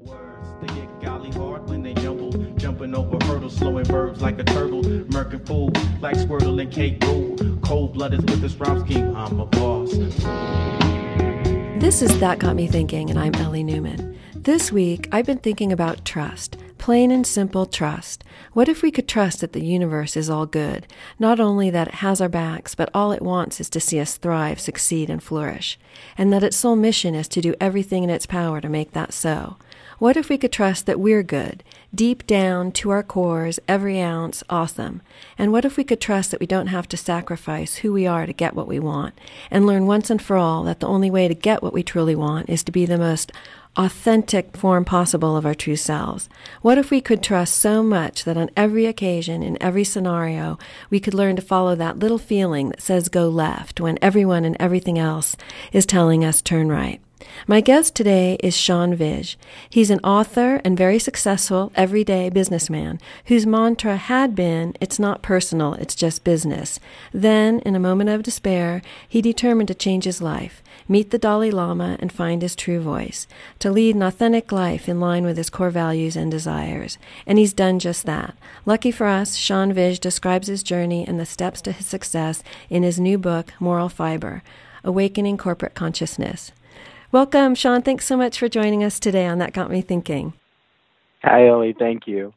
Words, they get golly hard when they jumble, jumping over hurdles, slowing verbs like a turtle, murking fool like Squirtle and Kate Rule. Cold blooded with this rhyme scheme, I'm a boss. This is That Got Me Thinking, and I'm Ellie Newman. This week, I've been thinking about trust. Plain and simple trust. What if we could trust that the universe is all good? Not only that it has our backs, but all it wants is to see us thrive, succeed, and flourish. And that its sole mission is to do everything in its power to make that so. What if we could trust that we're good, deep down to our cores, every ounce, awesome? And what if we could trust that we don't have to sacrifice who we are to get what we want, and learn once and for all that the only way to get what we truly want is to be the most authentic form possible of our true selves? What if we could trust so much that on every occasion, in every scenario, we could learn to follow that little feeling that says go left when everyone and everything else is telling us turn right? My guest today is Sean Vij. He's an author and very successful everyday businessman whose mantra had been, it's not personal, it's just business. Then, in a moment of despair, he determined to change his life, meet the Dalai Lama and find his true voice, to lead an authentic life in line with his core values and desires. And he's done just that. Lucky for us, Sean Vij describes his journey and the steps to his success in his new book, Moral Fiber, Awakening Corporate Consciousness. Welcome, Sean. Thanks so much for joining us today on That Got Me Thinking. Hi, Ellie. Thank you.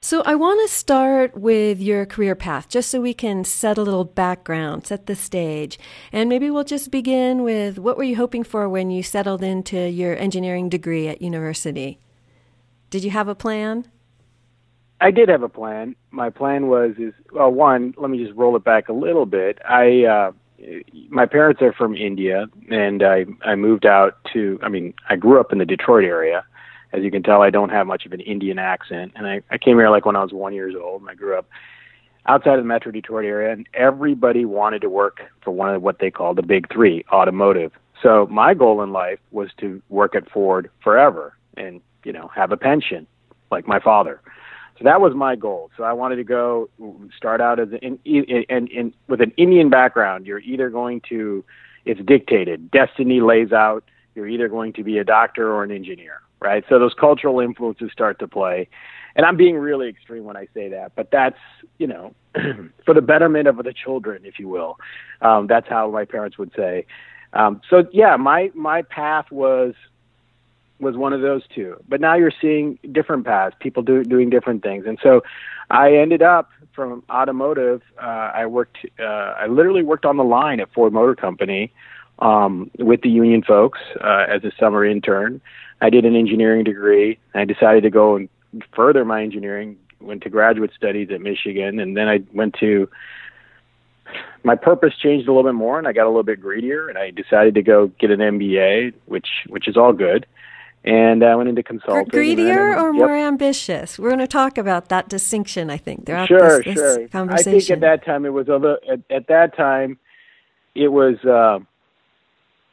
So, I want to start with your career path just so we can set a little background, set the stage. And maybe we'll just begin with what were you hoping for when you settled into your engineering degree at university? Did you have a plan? I did have a plan. My plan was is well, one. Let me just roll it back a little bit. I uh, my parents are from India, and I I moved out to. I mean, I grew up in the Detroit area. As you can tell, I don't have much of an Indian accent, and I I came here like when I was one years old, and I grew up outside of the Metro Detroit area, and everybody wanted to work for one of what they call the big three, automotive. So my goal in life was to work at Ford forever, and you know have a pension like my father. So that was my goal. So I wanted to go start out as an in, in, in, with an Indian background. You're either going to, it's dictated. Destiny lays out. You're either going to be a doctor or an engineer, right? So those cultural influences start to play. And I'm being really extreme when I say that, but that's you know for the betterment of the children, if you will. Um, that's how my parents would say. Um, so yeah, my my path was was one of those two. But now you're seeing different paths, people do, doing different things. And so I ended up from automotive. Uh, I worked, uh, I literally worked on the line at Ford Motor Company um, with the union folks uh, as a summer intern. I did an engineering degree. I decided to go and further my engineering. Went to graduate studies at Michigan, and then I went to. My purpose changed a little bit more, and I got a little bit greedier, and I decided to go get an MBA, which which is all good and I went into consulting. Greedier or yep. more ambitious? We're going to talk about that distinction. I think throughout sure, this, this sure. conversation. I think at that time it was a little, at, at that time it was. Uh,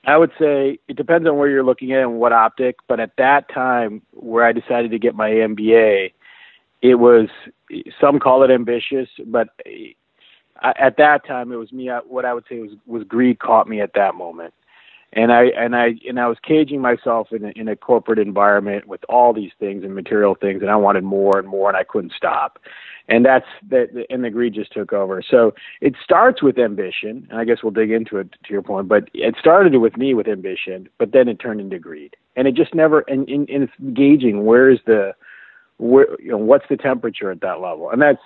I would say it depends on where you're looking at and what optic, but at that time where I decided to get my MBA, it was some call it ambitious, but at that time it was me. What I would say was was greed caught me at that moment and I and I and I was caging myself in a, in a corporate environment with all these things and material things, and I wanted more and more, and I couldn't stop. And that's that, and the greed just took over. So it starts with ambition, and I guess we'll dig into it to your point. But it started with me with ambition, but then it turned into greed, and it just never. And, and, and it's gauging where is the, where you know what's the temperature at that level, and that's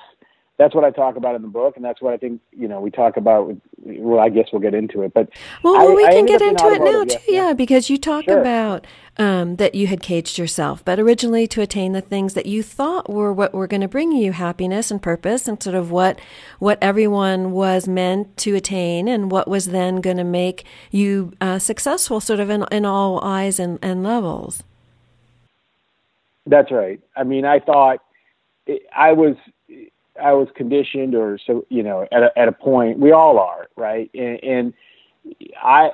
that's what I talk about in the book, and that's what I think you know we talk about. Well, I guess we'll get into it, but well, well we can get into it now too, yeah, yeah, because you talk sure. about um, that you had caged yourself, but originally to attain the things that you thought were what were going to bring you happiness and purpose, and sort of what what everyone was meant to attain, and what was then going to make you uh, successful, sort of in in all eyes and, and levels. That's right. I mean, I thought I was I was conditioned, or so you know, at a, at a point, we all are, right? And, and I,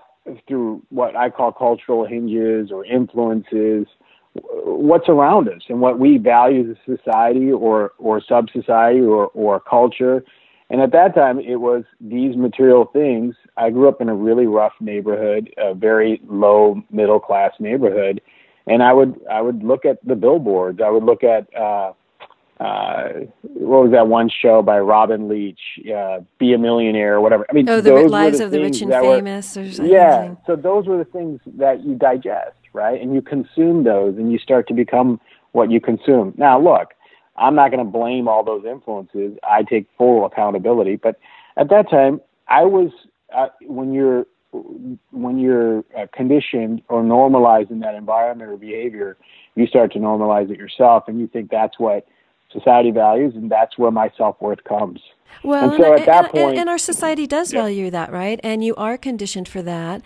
through what I call cultural hinges or influences, what's around us and what we value as a society or or sub society or or culture. And at that time, it was these material things. I grew up in a really rough neighborhood, a very low middle class neighborhood, and I would I would look at the billboards. I would look at uh, uh, what was that one show by Robin Leach, uh, Be a Millionaire or whatever. I mean, oh, the Lives of the Rich and Famous, were, or something. Yeah, so those were the things that you digest, right? And you consume those, and you start to become what you consume. Now, look, I'm not going to blame all those influences. I take full accountability, but at that time, I was uh, when you're when you're uh, conditioned or normalized in that environment or behavior, you start to normalize it yourself, and you think that's what society values, and that's where my self worth comes. Well, and so and, at that and, point, and, our society does yeah. value that, right? And you are conditioned for that.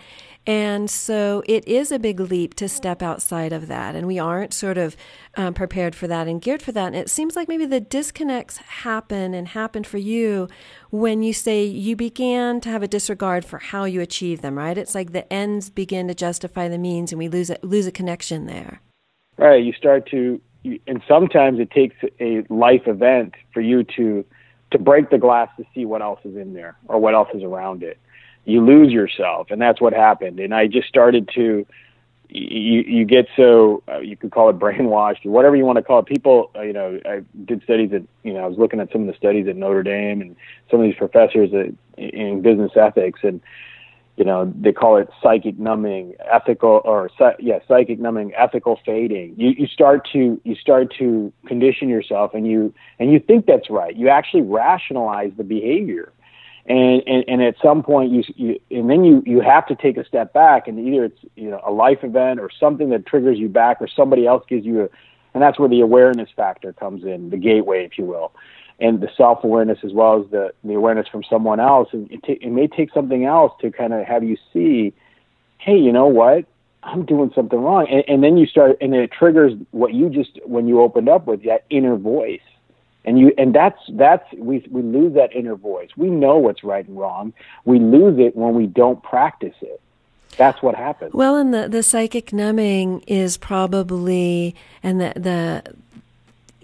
And so it is a big leap to step outside of that. And we aren't sort of um, prepared for that and geared for that. And it seems like maybe the disconnects happen and happened for you when you say you began to have a disregard for how you achieve them, right? It's like the ends begin to justify the means and we lose a, lose a connection there. Right. You start to, and sometimes it takes a life event for you to to break the glass to see what else is in there or what else is around it you lose yourself, and that's what happened. And I just started to you you get so uh, you could call it brainwashed or whatever you want to call it. People, uh, you know, I did studies at you know I was looking at some of the studies at Notre Dame and some of these professors in business ethics and you know they call it psychic numbing, ethical or yeah psychic numbing, ethical fading. You you start to you start to condition yourself and you and you think that's right. You actually rationalize the behavior and, and and at some point you, you and then you you have to take a step back and either it's you know a life event or something that triggers you back or somebody else gives you a and that's where the awareness factor comes in the gateway if you will and the self awareness as well as the the awareness from someone else. And it, t- it may take something else to kind of have you see hey you know what? I'm doing something wrong. And, and then you start and it triggers what you just when you opened up with that inner voice. And you and that's that's we we lose that inner voice. We know what's right and wrong. We lose it when we don't practice it. That's what happens. Well and the the psychic numbing is probably and the the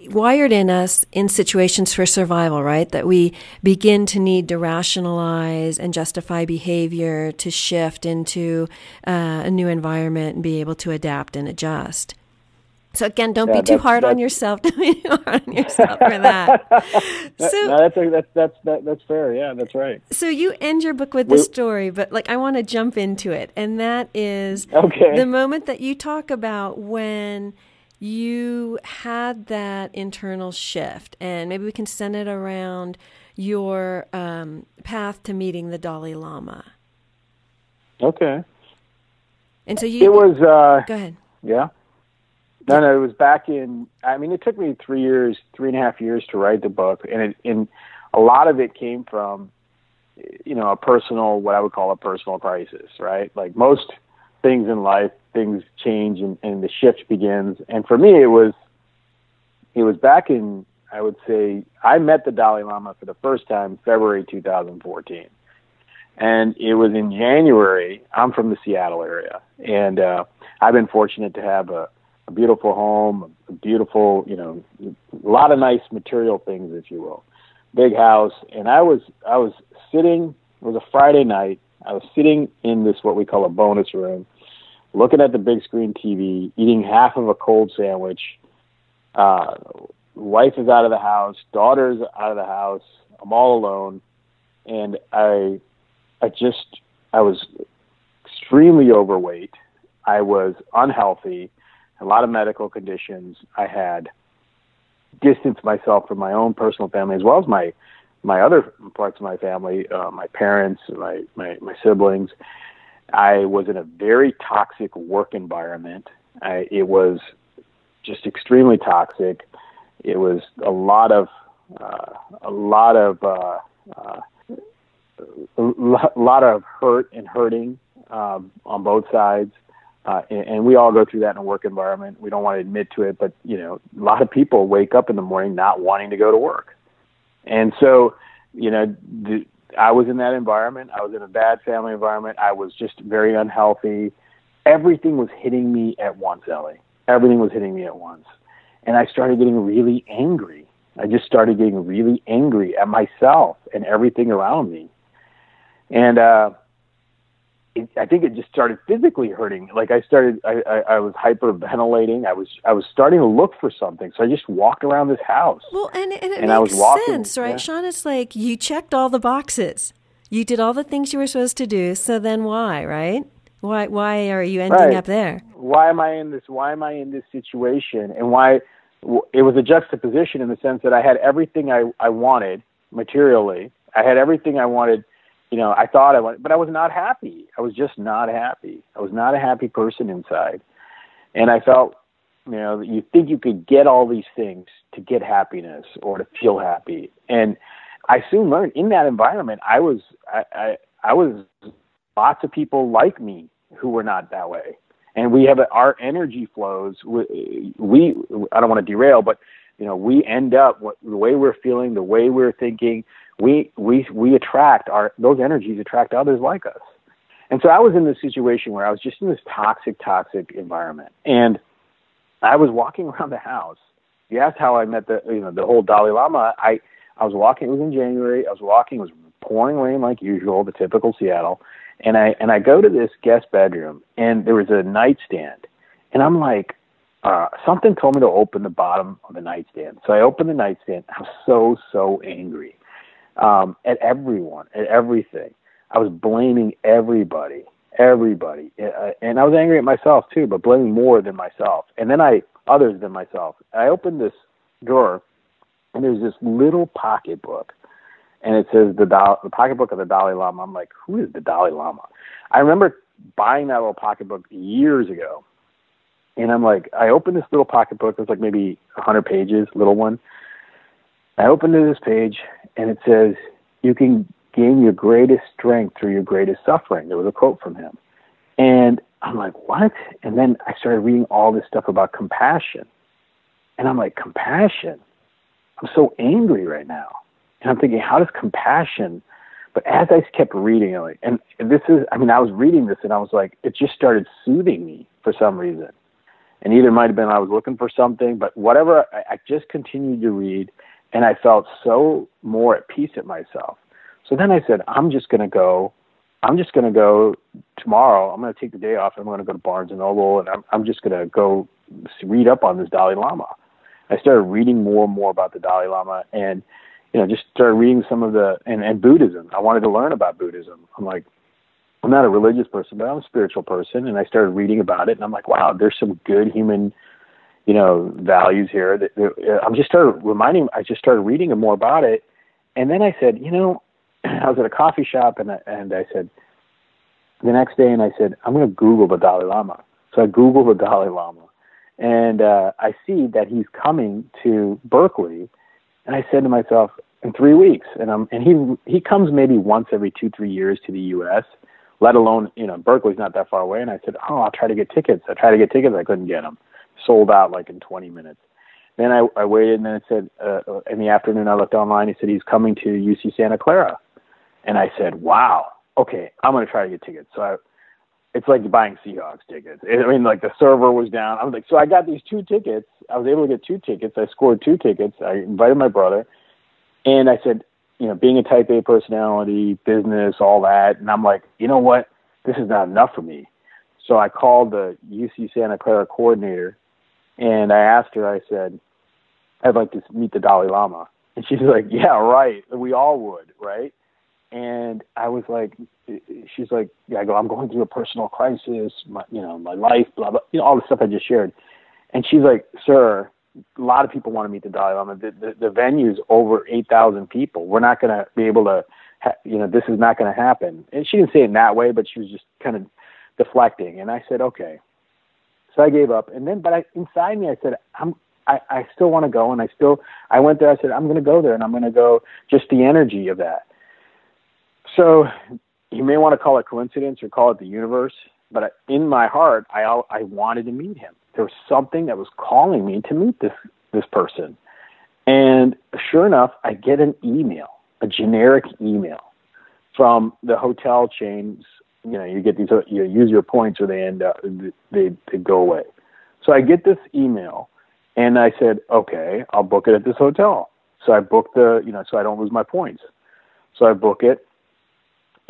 wired in us in situations for survival, right? That we begin to need to rationalize and justify behavior to shift into uh, a new environment and be able to adapt and adjust. So again, don't yeah, be too hard on yourself. Don't be too hard on yourself for that. so no, that's, a, that's that's that, that's fair. Yeah, that's right. So you end your book with this story, but like I want to jump into it, and that is okay. the moment that you talk about when you had that internal shift, and maybe we can send it around your um, path to meeting the Dalai Lama. Okay. And so you. It was. Uh, go ahead. Yeah. No, no, it was back in. I mean, it took me three years, three and a half years to write the book, and it, and a lot of it came from, you know, a personal, what I would call a personal crisis, right? Like most things in life, things change and, and the shift begins. And for me, it was, it was back in, I would say, I met the Dalai Lama for the first time February 2014, and it was in January. I'm from the Seattle area, and uh, I've been fortunate to have a a beautiful home, a beautiful, you know, a lot of nice material things, if you will. Big house, and I was I was sitting. It was a Friday night. I was sitting in this what we call a bonus room, looking at the big screen TV, eating half of a cold sandwich. Uh, wife is out of the house, daughter's out of the house. I'm all alone, and I, I just I was extremely overweight. I was unhealthy a lot of medical conditions. I had distanced myself from my own personal family as well as my my other parts of my family, uh, my parents, my, my my siblings. I was in a very toxic work environment. I, it was just extremely toxic. It was a lot of uh, a lot of uh, uh, a lot of hurt and hurting um, on both sides. Uh, and, and we all go through that in a work environment. We don't want to admit to it, but you know, a lot of people wake up in the morning not wanting to go to work. And so, you know, the, I was in that environment. I was in a bad family environment. I was just very unhealthy. Everything was hitting me at once, Ellie. Everything was hitting me at once. And I started getting really angry. I just started getting really angry at myself and everything around me. And uh it, I think it just started physically hurting. Like I started, I, I, I was hyperventilating. I was, I was starting to look for something. So I just walked around this house. Well, and, and it and makes I was walking, sense, right, yeah. Sean? It's like you checked all the boxes. You did all the things you were supposed to do. So then why, right? Why, why are you ending right. up there? Why am I in this? Why am I in this situation? And why? It was a juxtaposition in the sense that I had everything I, I wanted materially. I had everything I wanted you know, I thought I wanted, but I was not happy. I was just not happy. I was not a happy person inside. And I felt, you know, you think you could get all these things to get happiness or to feel happy. And I soon learned in that environment, I was, I, I, I was lots of people like me who were not that way. And we have a, our energy flows. We, we, I don't want to derail, but you know, we end up what, the way we're feeling, the way we're thinking, we we we attract our those energies attract others like us. And so I was in this situation where I was just in this toxic, toxic environment, and I was walking around the house. You asked how I met the you know the whole Dalai Lama. I I was walking. It was in January. I was walking. It was pouring rain like usual, the typical Seattle. And I and I go to this guest bedroom, and there was a nightstand, and I'm like, uh, something told me to open the bottom of the nightstand. So I opened the nightstand. I was so so angry um, at everyone, at everything. I was blaming everybody, everybody, and I was angry at myself too, but blaming more than myself, and then I others than myself. I opened this drawer, and there's this little pocketbook, and it says the Dal- the pocketbook of the Dalai Lama. I'm like, who is the Dalai Lama? I remember buying that little pocketbook years ago, and I'm like, I opened this little pocketbook. It's like maybe 100 pages, little one. I opened to this page, and it says, You can gain your greatest strength through your greatest suffering. There was a quote from him. And I'm like, What? And then I started reading all this stuff about compassion. And I'm like, Compassion? I'm so angry right now. And I'm thinking, How does compassion? But as I kept reading it, and this is, I mean, I was reading this and I was like, it just started soothing me for some reason. And either might have been I was looking for something, but whatever, I, I just continued to read and I felt so more at peace at myself. So then I said, I'm just going to go. I'm just going to go tomorrow. I'm going to take the day off. I'm going to go to Barnes and Noble, and I'm I'm just going to go read up on this Dalai Lama. I started reading more and more about the Dalai Lama, and you know, just started reading some of the and, and Buddhism. I wanted to learn about Buddhism. I'm like, I'm not a religious person, but I'm a spiritual person, and I started reading about it, and I'm like, wow, there's some good human you know values here that I'm just started reminding I just started reading more about it. And then I said you know I was at a coffee shop and I, and I said the next day and I said I'm going to Google the Dalai Lama. So I Google the Dalai Lama. And uh, I see that he's coming to Berkeley. And I said to myself in three weeks and I'm and he he comes maybe once every two three years to the U.S. Let alone you know Berkeley's not that far away. And I said oh I'll try to get tickets. I tried to get tickets. I couldn't get them sold out like in 20 minutes. Then I, I waited, and then it said uh, in the afternoon I looked online. He said he's coming to UC Santa Clara, and I said, "Wow, okay, I'm going to try to get tickets." So I, it's like buying Seahawks tickets. I mean, like the server was down. I was like, so I got these two tickets. I was able to get two tickets. I scored two tickets. I invited my brother, and I said, you know, being a Type A personality, business, all that, and I'm like, you know what? This is not enough for me. So I called the UC Santa Clara coordinator and I asked her, I said, I'd like to meet the Dalai Lama. And she's like, Yeah, right. We all would, right? And I was like, she's like, yeah, I go, I'm going through a personal crisis, my, you know, my life, blah, blah, you know, all the stuff I just shared. And she's like, sir, a lot of people want to meet the Dalai Lama. The, the, the venue's over 8,000 people. We're not going to be able to, ha- you know, this is not going to happen. And she didn't say it in that way, but she was just kind of deflecting. And I said, okay. So I gave up. And then, but I, inside me, I said, I'm, I, I still want to go. And I still, I went there. I said, I'm going to go there and I'm going to go just the energy of that. So you may want to call it coincidence or call it the universe, but in my heart, I, I wanted to meet him. There was something that was calling me to meet this, this person. And sure enough, I get an email, a generic email from the hotel chain's you know, you get these, you use your points or they end up, they, they go away. So I get this email and I said, okay, I'll book it at this hotel. So I booked the, you know, so I don't lose my points. So I book it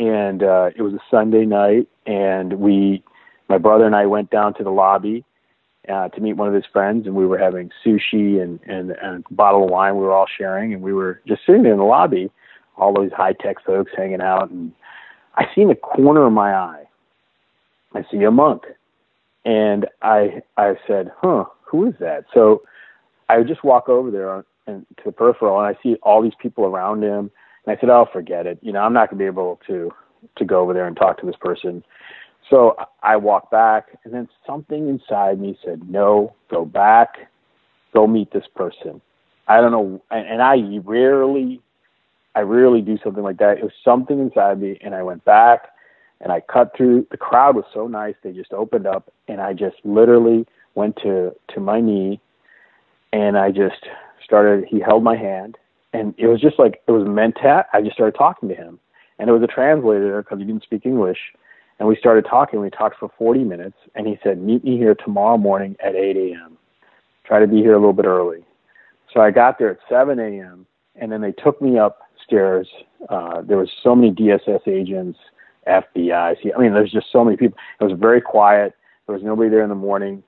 and uh, it was a Sunday night, and we, my brother and I, went down to the lobby uh, to meet one of his friends, and we were having sushi and, and and a bottle of wine. We were all sharing, and we were just sitting in the lobby, all those high tech folks hanging out, and I see in the corner of my eye, I see a monk, and I I said, "Huh, who is that?" So I just walk over there and to the peripheral, and I see all these people around him, and I said, "Oh, forget it. You know, I'm not gonna be able to to go over there and talk to this person." So I walked back, and then something inside me said, "No, go back, go meet this person." I don't know, and, and I rarely, I rarely do something like that. It was something inside me, and I went back, and I cut through. The crowd was so nice; they just opened up, and I just literally went to to my knee, and I just started. He held my hand, and it was just like it was meant to. I just started talking to him, and it was a translator because he didn't speak English and we started talking. We talked for 40 minutes, and he said, Meet me here tomorrow morning at 8 a.m. Try to be here a little bit early. So I got there at 7 a.m., and then they took me Uh, there was so many DSS agents, FBI. I mean, there's just so many people. It was very quiet. There was nobody there in the morning,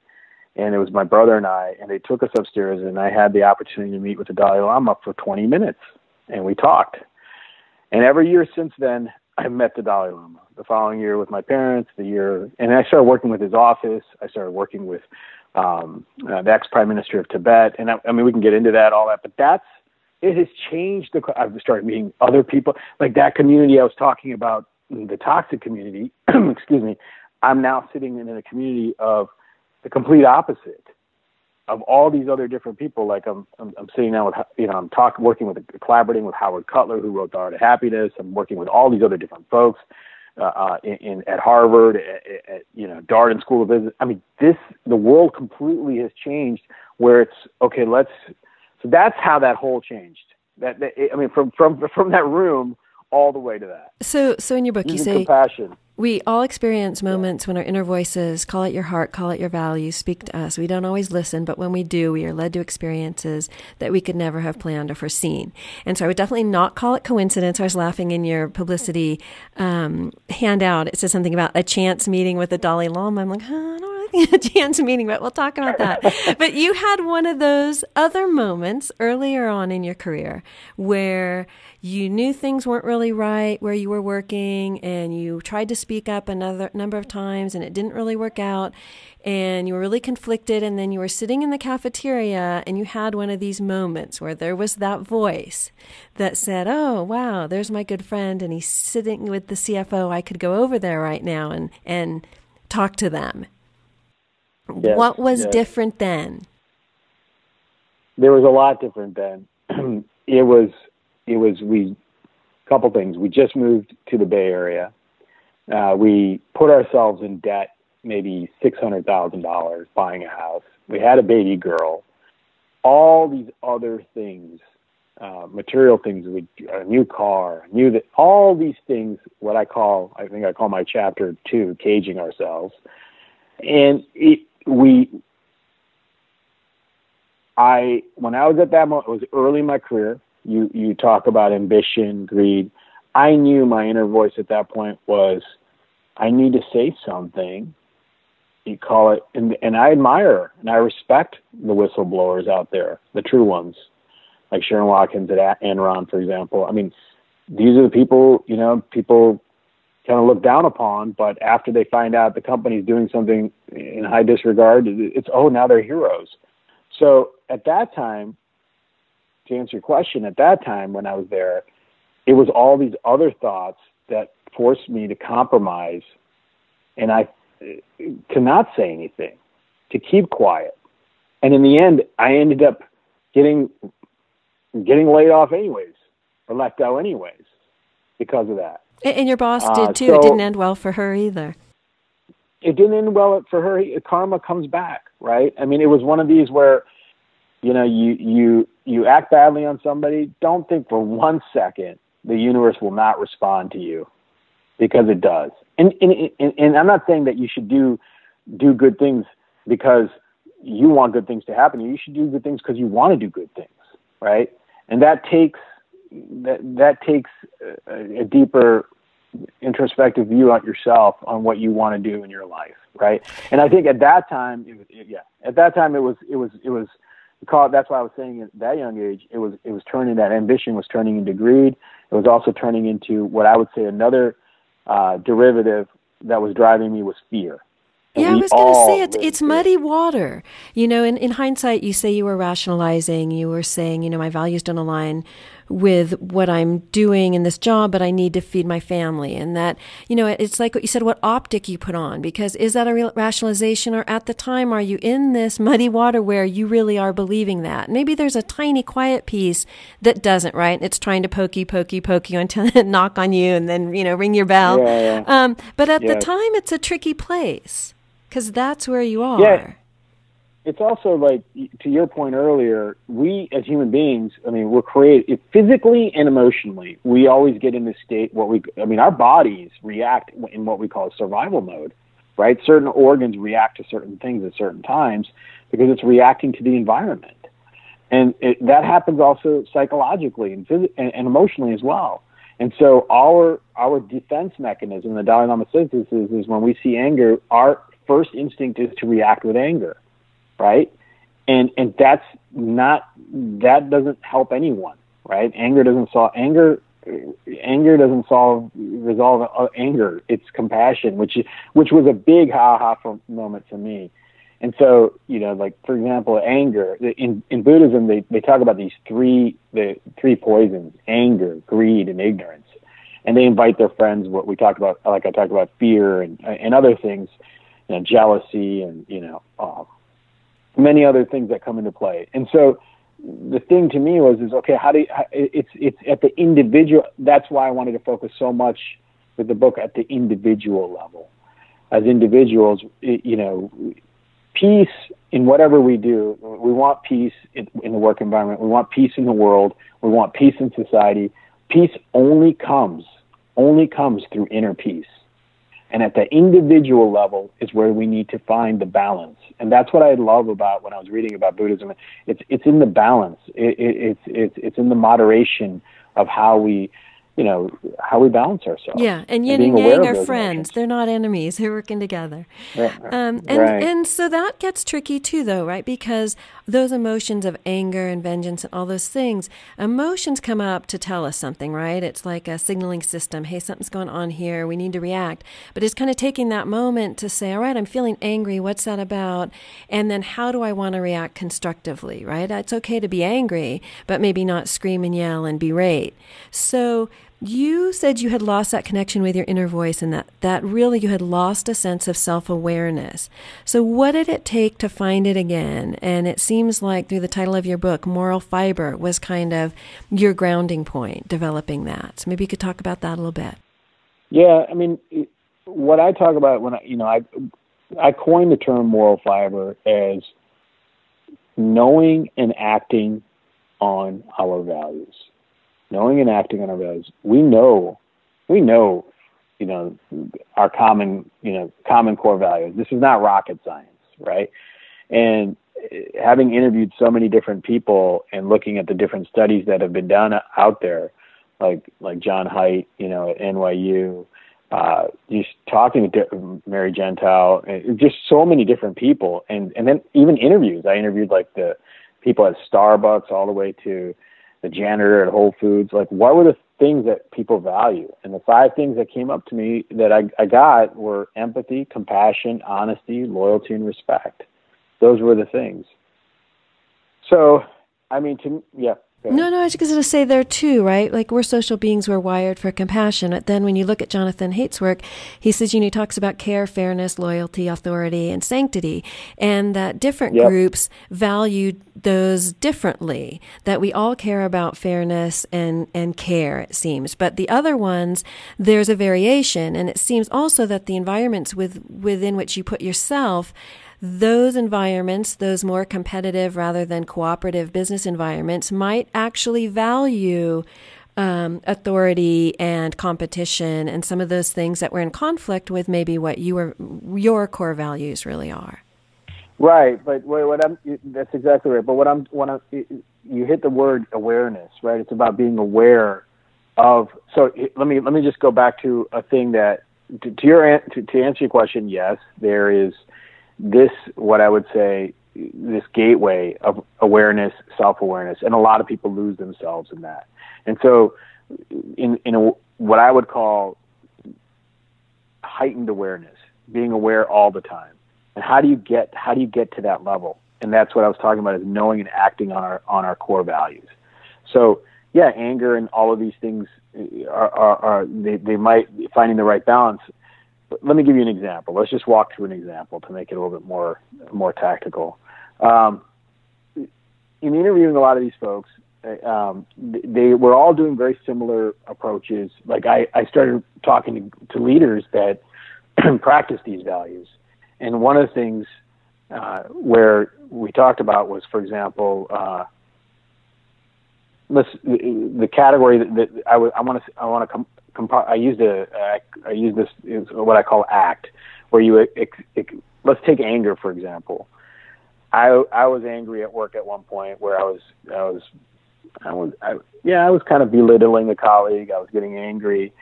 and it was my brother and I, and they took us upstairs, and I had the opportunity to meet with the Dalai Lama for 20 minutes, and we talked. And every year since then, I met the Dalai Lama the following year with my parents, the year, and I started working with his office. I started working with um, uh, the ex prime minister of Tibet, and I, I mean we can get into that, all that, but that's it has changed. The I've started meeting other people, like that community I was talking about, the toxic community. excuse me. I'm now sitting in a community of the complete opposite of all these other different people, like I'm, I'm, I'm sitting now with, you know, I'm talking, working with, collaborating with Howard Cutler, who wrote The Art of Happiness. I'm working with all these other different folks uh, uh in, in at Harvard, at, at, you know, Darden School of Business. I mean, this the world completely has changed. Where it's okay, let's. So that's how that whole changed. That, that I mean, from from from that room all the way to that. So, so in your book, you say compassion. We all experience moments when our inner voices, call it your heart, call it your values, speak to us. We don't always listen, but when we do, we are led to experiences that we could never have planned or foreseen. And so I would definitely not call it coincidence. I was laughing in your publicity um, handout. It says something about a chance meeting with the Dalai Lama. I'm like, huh, I don't chance meeting, but we'll talk about that. but you had one of those other moments earlier on in your career where you knew things weren't really right where you were working and you tried to speak up another number of times and it didn't really work out and you were really conflicted and then you were sitting in the cafeteria and you had one of these moments where there was that voice that said oh wow there's my good friend and he's sitting with the CFO I could go over there right now and and talk to them Yes, what was yes. different then? There was a lot different then. it was it was we couple things. We just moved to the Bay Area. Uh, we put ourselves in debt, maybe six hundred thousand dollars buying a house. We had a baby girl. All these other things, uh, material things, we a new car, new that all these things. What I call, I think I call my chapter two, caging ourselves, and it we I when I was at that moment, it was early in my career. You you talk about ambition, greed. I knew my inner voice at that point was, I need to say something. You call it, and and I admire and I respect the whistleblowers out there, the true ones, like Sherron Watkins at Enron, for example. I mean, these are the people you know people kind of look down upon, but after they find out the company's doing something in high disregard, it's oh now they're heroes. So at that time, to answer your question, at that time when I was there, it was all these other thoughts that forced me to compromise, and I to not say anything, to keep quiet, and in the end, I ended up getting getting laid off anyways, or let go anyways, because of that. And your boss Uh, did too. so- it didn't end well for her either. it didn't end well for her. Karma comes back, right? I mean, it was one of these where, you know, you you you act badly on somebody. Don't think for one second the universe will not respond to you, because it does. And and and, and I'm not saying that you should do do good things because you want good things to happen. You should do good things because you want to do good things, right? And that takes that that takes a, a deeper introspective view on yourself on what you want to do in your life, right? And I think at that time, it was, it, yeah, at that time it was it was it was called. That's why I was saying at that young age, it was it was turning that ambition was turning into greed. It was also turning into what I would say another uh, derivative that was driving me was fear yeah, I was going to say it's it's muddy water. You know, in, in hindsight, you say you were rationalizing. You were saying, you know, my values don't align with what I'm doing in this job, but I need to feed my family. And that, you know, it's like what you said, what optic you put on. Because is that a real rationalization, or at the time, are you in this muddy water where you really are believing that? Maybe there's a tiny quiet piece that doesn't, right? It's trying to pokey, pokey, pokey until it knock on you, and then you know ring your bell. Yeah, yeah. Um, but at yeah. the time, it's a tricky place because that's where you are. It's also like to your point earlier. We as human beings, I mean, we're created physically and emotionally. We always get in this state. What we, I mean, our bodies react in what we call survival mode, right? Certain organs react to certain things at certain times because it's reacting to the environment, and it, that happens also psychologically and, phys- and, and emotionally as well. And so our our defense mechanism, the Dalai Lama says this is, is when we see anger, our first instinct is to react with anger, right? And and that's not that doesn't help anyone, right? Anger doesn't solve anger. Anger doesn't solve resolve uh, anger. It's compassion, which which was a big ha ha moment for me. And so, you know, like for example, anger in in Buddhism, they they talk about these three the three poisons: anger, greed, and ignorance. And they invite their friends. What we talked about, like I talked about, fear and and other things you know, jealousy and you know uh, many other things that come into play. And so the thing to me was is okay, how do you, it's it's at the individual. That's why I wanted to focus so much with the book at the individual level. As individuals, you know, peace in whatever we do. We want peace in, in the work environment. We want peace in the world. We want peace in society. Peace only comes only comes through inner peace. And at the individual level is where we need to find the balance. And that's what I love about when I was reading about Buddhism. It's, it's in the balance. It, it, it's, it's, it's in the moderation of how we you know how we balance ourselves. Yeah, and yin and, yang are friends; emotions. they're not enemies. They're working together. Right. Um, and right. and so that gets tricky too, though, right? Because those emotions of anger and vengeance and all those things, emotions come up to tell us something, right? It's like a signaling system. Hey, something's going on here. We need to react. But it's kind of taking that moment to say, all right, I'm feeling angry. What's that about? And then how do I want to react constructively? Right? It's okay to be angry, but maybe not scream and yell and berate. So you said you had lost that connection with your inner voice and that, that really you had lost a sense of self awareness. So, what did it take to find it again? And it seems like through the title of your book, Moral Fiber was kind of your grounding point, developing that. So, maybe you could talk about that a little bit. Yeah, I mean, what I talk about when I, you know, I, I coined the term moral fiber as knowing and acting on our values knowing and acting on our values, we know, we know, you know, our common, you know, common core values. This is not rocket science, right? And having interviewed so many different people and looking at the different studies that have been done out there, like like John Haidt, you know, at NYU, uh, just talking to Mary Gentile, just so many different people, and and then even interviews. I interviewed like the people at Starbucks all the way to the janitor at Whole Foods. Like, what were the things that people value? And the five things that came up to me that I, I got were empathy, compassion, honesty, loyalty, and respect. Those were the things. So, I mean, to yeah, no, no, I was going to say there too, right? Like we're social beings, we're wired for compassion. But then when you look at Jonathan Haidt's work, he says, you know, he talks about care, fairness, loyalty, authority, and sanctity, and that different yep. groups value those differently. That we all care about fairness and, and care, it seems. But the other ones, there's a variation. And it seems also that the environments with, within which you put yourself those environments, those more competitive rather than cooperative business environments, might actually value um, authority and competition and some of those things that were in conflict with maybe what you were, your core values really are. Right, but what I'm that's exactly right. But what I'm when I you hit the word awareness, right? It's about being aware of so let me let me just go back to a thing that to, to your to, to answer your question yes there is this what I would say this gateway of awareness self awareness and a lot of people lose themselves in that. And so in in a, what I would call heightened awareness being aware all the time. And how do you get how do you get to that level? And that's what I was talking about is knowing and acting on our on our core values. So yeah, anger and all of these things are, are, are they, they might finding the right balance. Let me give you an example. Let's just walk through an example to make it a little bit more more tactical. Um, in interviewing a lot of these folks, um, they were all doing very similar approaches. Like I, I started talking to, to leaders that practice these values, and one of the things uh, where we talked about was, for example, uh, let's the category that, that I, w- I want to I want to I used a I use this is what I call act, where you ex- ex- let's take anger for example. I I was angry at work at one point where I was I was I was I, yeah I was kind of belittling a colleague. I was getting angry,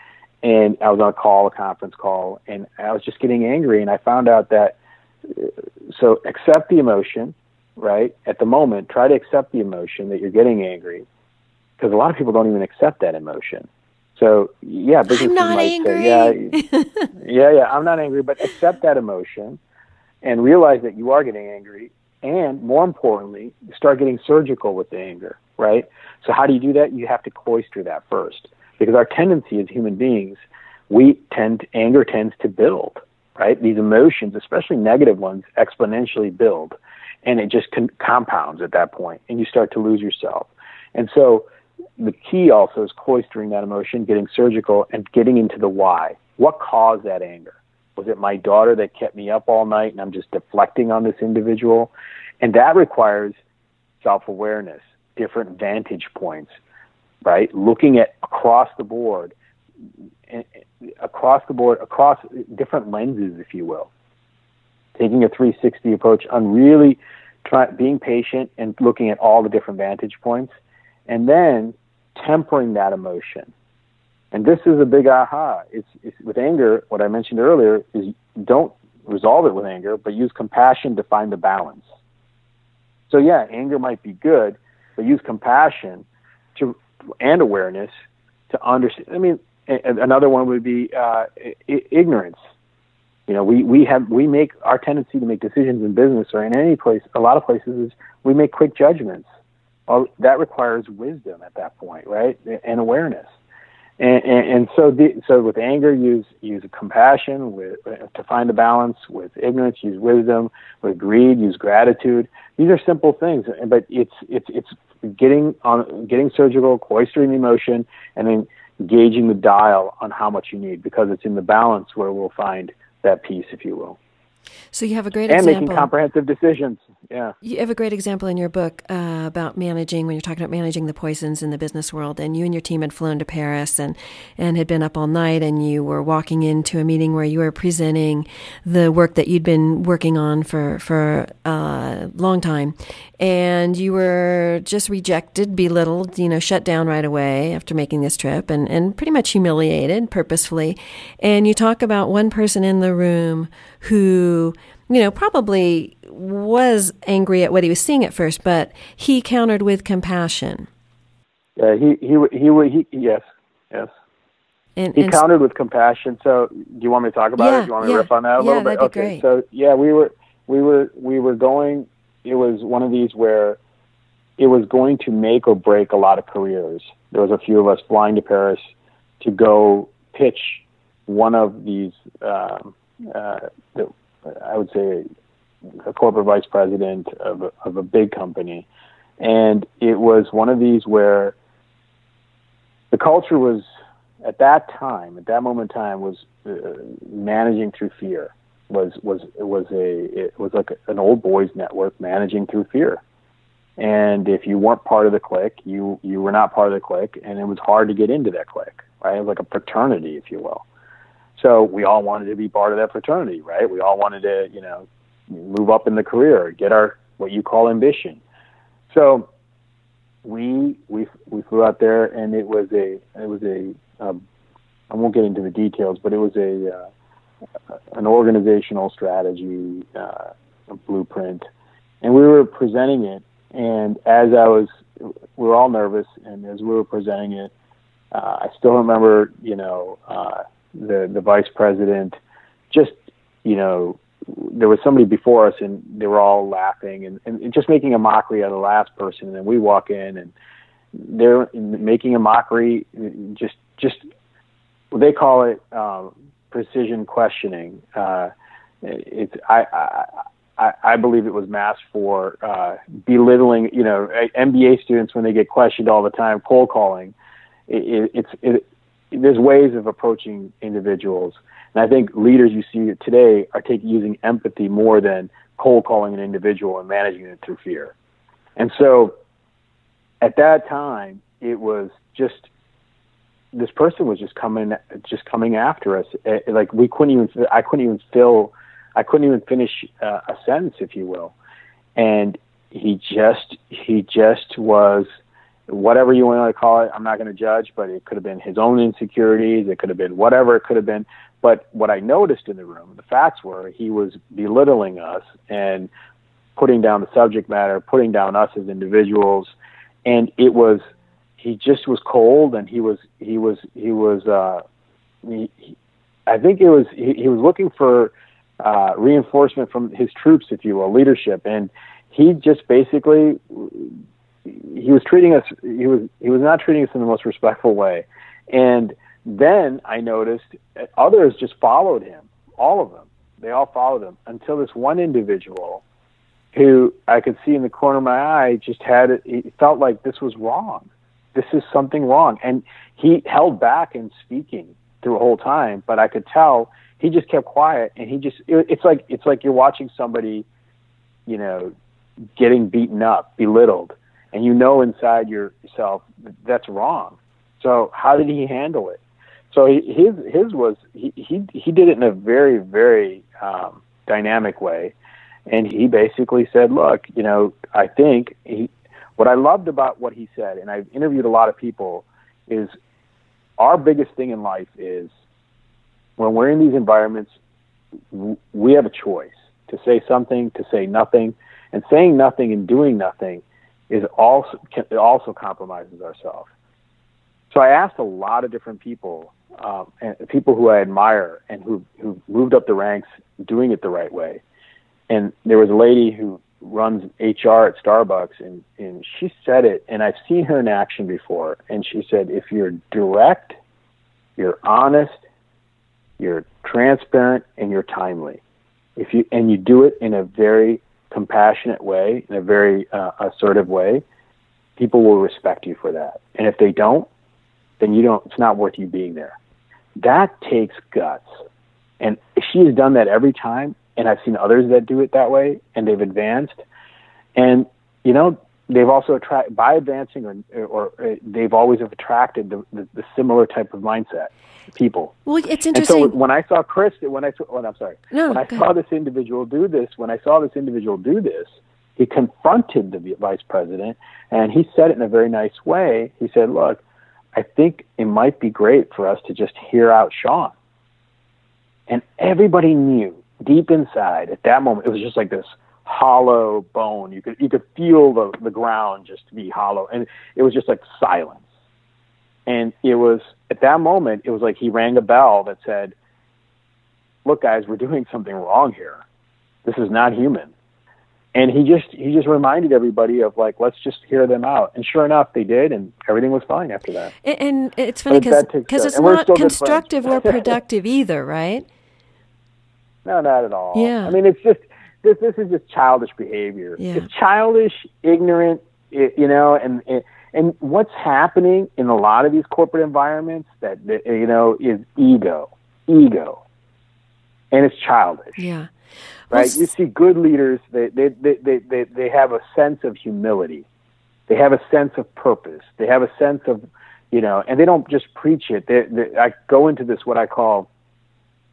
and I was on a call, a conference call, and I was just getting angry. And I found out that uh, so accept the emotion, right? At the moment, try to accept the emotion that you're getting angry, because a lot of people don't even accept that emotion. So yeah, businesses might angry. say, yeah, yeah, yeah, I'm not angry, but accept that emotion and realize that you are getting angry, and more importantly, start getting surgical with the anger, right? So how do you do that? You have to cloister that first, because our tendency as human beings, we tend anger tends to build, right? These emotions, especially negative ones, exponentially build, and it just con- compounds at that point, and you start to lose yourself. And so the key also is cloistering that emotion, getting surgical, and getting into the why. What caused that anger? Was it my daughter that kept me up all night and I'm just deflecting on this individual? And that requires self awareness, different vantage points, right? Looking at across the board, eh, eh, across the board, across different lenses, if you will. Taking a 360 approach on really try, being patient and looking at all the different vantage points and then tempering that emotion. And this is a big aha. It's, it's with anger. What I mentioned earlier is don't resolve it with anger, but use compassion to find the balance. So yeah, anger might be good, but use compassion to and awareness to understand. I mean, another one would be uh, ignorance. You know, we, we have we make our tendency to make decisions in business or in any place. A lot of places is we make quick judgments well, that requires wisdom at that point, right, and awareness. And, and, and so, the, so with anger, use use compassion. With to find a balance. With ignorance, use wisdom. With greed, use gratitude. These are simple things, but it's it's it's getting on getting surgical, cloistering the emotion, and then gauging the dial on how much you need, because it's in the balance where we'll find that peace, if you will. So you have a great example. and example. making comprehensive decisions. Yeah, you have a great example in your book uh, about managing when you're talking about managing the poisons in the business world. And you and your team had flown to Paris and and had been up all night, and you were walking into a meeting where you were presenting the work that you'd been working on for for a long time, and you were just rejected, belittled, you know, shut down right away after making this trip, and and pretty much humiliated purposefully. And you talk about one person in the room who, you know, probably was angry at what he was seeing at first, but he countered with compassion. Yeah, he he he he, he yes, yes. And, he and countered with compassion. So, do you want me to talk about yeah, it? Do you want me yeah, to riff on that a yeah, little bit? Okay. Great. So, yeah, we were we were we were going. It was one of these where it was going to make or break a lot of careers. There was a few of us flying to Paris to go pitch one of these um, uh, the, I would say a corporate vice president of a, of a big company, and it was one of these where the culture was at that time, at that moment in time, was uh, managing through fear. Was was was a it was like an old boys network managing through fear. And if you weren't part of the clique, you you were not part of the clique, and it was hard to get into that clique. Right, it was like a fraternity, if you will. So we all wanted to be part of that fraternity, right? We all wanted to, you know, move up in the career, get our what you call ambition. So we we we flew out there, and it was a it was a um, I won't get into the details, but it was a uh, an organizational strategy uh, blueprint, and we were presenting it. And as I was, we were all nervous, and as we were presenting it, uh, I still remember, you know, uh, the the vice president just, you know, there was somebody before us and they were all laughing and, and just making a mockery of the last person. And then we walk in and they're making a mockery just just they call it um, precision questioning. Uh, it's I, I I believe it was masked for uh, belittling you know MBA students when they get questioned all the time cold calling. It, it, it's it, there's ways of approaching individuals and I think leaders you see today are taking using empathy more than cold calling an individual and managing it through fear. And so at that time, it was just this person was just coming just coming after us. Eh, like we couldn't even I couldn't even fill I couldn't even finish uh, a sentence, if you will. And he just he just was whatever you want to call it. I'm not going to judge, but it could have been his own insecurities. It could have been whatever it could have been. But what I noticed in the room, the facts were he was belittling us and putting down the subject matter, putting down us as individuals, and it was he just was cold and he was he was he was uh, he, he, I think it was he, he was looking for uh, reinforcement from his troops, if you will, leadership, and he just basically he was treating us he was he was not treating us in the most respectful way, and then I noticed others just followed him, all of them. They all followed him until this one individual who I could see in the corner of my eye just had it, he felt like this was wrong. This is something wrong. And he held back in speaking through the whole time, but I could tell he just kept quiet and he just, it, it's like, it's like you're watching somebody, you know, getting beaten up, belittled, and you know inside yourself that's wrong. So how did he handle it? So his his was he, he he did it in a very very um, dynamic way, and he basically said, "Look, you know, I think he." What I loved about what he said, and I've interviewed a lot of people, is our biggest thing in life is when we're in these environments, we have a choice to say something, to say nothing, and saying nothing and doing nothing is also it also compromises ourselves. So I asked a lot of different people um, and people who I admire and who who moved up the ranks doing it the right way. And there was a lady who runs HR at Starbucks, and and she said it, and I've seen her in action before. And she said, if you're direct, you're honest, you're transparent, and you're timely, if you and you do it in a very compassionate way, in a very uh, assertive way, people will respect you for that. And if they don't, then you don't. It's not worth you being there. That takes guts. And she has done that every time. And I've seen others that do it that way and they've advanced. And, you know, they've also attracted, by advancing or, or, they've always have attracted the, the, the, similar type of mindset people. Well, it's interesting. And so when I saw Chris, when I saw, oh, I'm sorry, no, when I saw this individual do this, when I saw this individual do this, he confronted the vice president and he said it in a very nice way. He said, look, I think it might be great for us to just hear out Sean. And everybody knew deep inside at that moment, it was just like this hollow bone. You could you could feel the, the ground just to be hollow. And it was just like silence. And it was at that moment, it was like he rang a bell that said, Look, guys, we're doing something wrong here. This is not human and he just he just reminded everybody of like let's just hear them out and sure enough they did and everything was fine after that and, and it's funny because because it's not constructive or productive either right no not at all yeah i mean it's just this this is just childish behavior yeah. it's childish ignorant you know and, and and what's happening in a lot of these corporate environments that, that you know is ego ego and it's childish yeah right? Well, you see good leaders, they, they, they, they, they, they have a sense of humility. They have a sense of purpose. They have a sense of, you know, and they don't just preach it. They, they, I go into this, what I call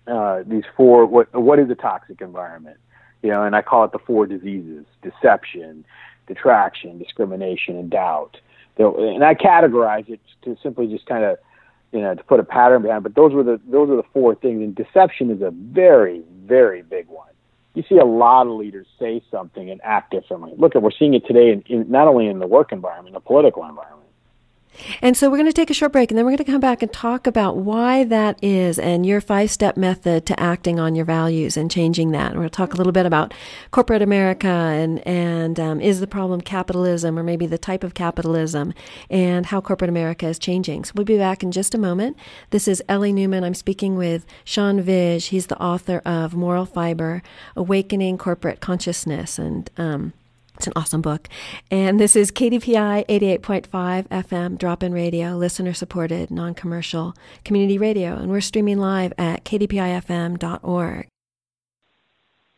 uh, these four, what, what is a toxic environment? You know, and I call it the four diseases, deception, detraction, discrimination, and doubt. and I categorize it to simply just kind of you know to put a pattern behind. It. But those were the those are the four things, and deception is a very very big one. You see a lot of leaders say something and act differently. Look, we're seeing it today, in, in not only in the work environment, the political environment. And so we're going to take a short break and then we're going to come back and talk about why that is and your five step method to acting on your values and changing that. And to talk a little bit about corporate America and, and um, is the problem capitalism or maybe the type of capitalism and how corporate America is changing. So we'll be back in just a moment. This is Ellie Newman. I'm speaking with Sean Vij. He's the author of Moral Fiber Awakening Corporate Consciousness. And, um, it's an awesome book. And this is KDPI 88.5 FM drop in radio, listener supported, non commercial community radio. And we're streaming live at kdpifm.org.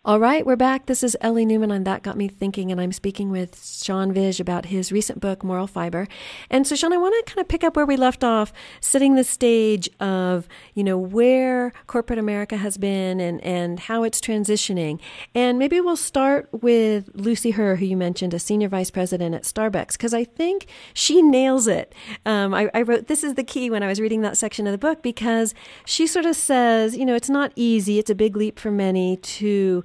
All right, we're back. This is Ellie Newman on That Got Me Thinking, and I'm speaking with Sean Vij about his recent book, Moral Fiber. And so, Sean, I want to kind of pick up where we left off, setting the stage of, you know, where corporate America has been and, and how it's transitioning. And maybe we'll start with Lucy Helm, who you mentioned, a senior vice president at Starbucks, because I think she nails it. Um, I, I wrote, This is the key when I was reading that section of the book, because she sort of says, you know, it's not easy, it's a big leap for many to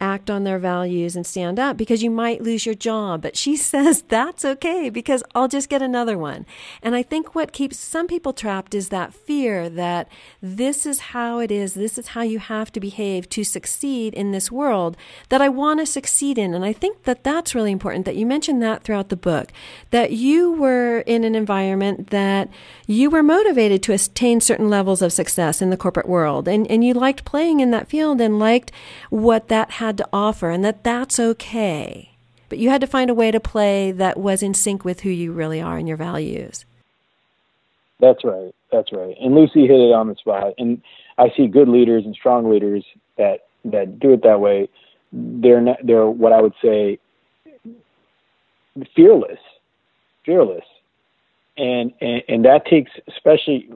act on their values and stand up because you might lose your job. But she says that's okay because I'll just get another one. And I think what keeps some people trapped is that fear that this is how it is, this is how you have to behave to succeed in this world that I want to succeed in. And I think that that's really important that you mentioned that throughout the book, that you were in an environment that you were motivated to attain certain levels of success in the corporate world and, and you liked playing in that field and liked what that had had to offer and that that's okay. But you had to find a way to play that was in sync with who you really are and your values. That's right. That's right. And Lucy hit it on the spot. And I see good leaders and strong leaders that that do it that way. They're not, they're what I would say fearless, fearless, and, and and that takes especially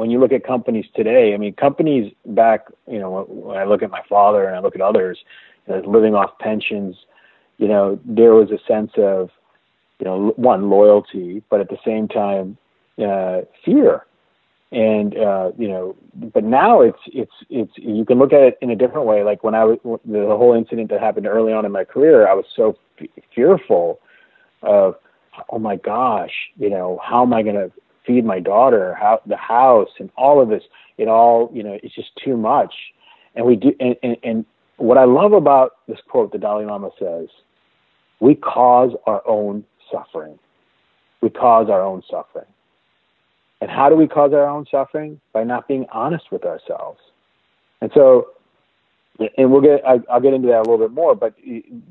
when you look at companies today, I mean, companies back, you know, when I look at my father and I look at others you know, living off pensions, you know, there was a sense of, you know, one loyalty, but at the same time, uh, fear. And uh, you know, but now it's it's it's you can look at it in a different way. Like when I was the whole incident that happened early on in my career, I was so f- fearful of, oh my gosh, you know, how am I going to feed my daughter, how the house, and all of this. It all, you know, it's just too much. And we do, and, and, and what I love about this quote the Dalai Lama says, we cause our own suffering. We cause our own suffering. And how do we cause our own suffering? By not being honest with ourselves. And so, and we'll get, I, I'll get into that a little bit more, but, you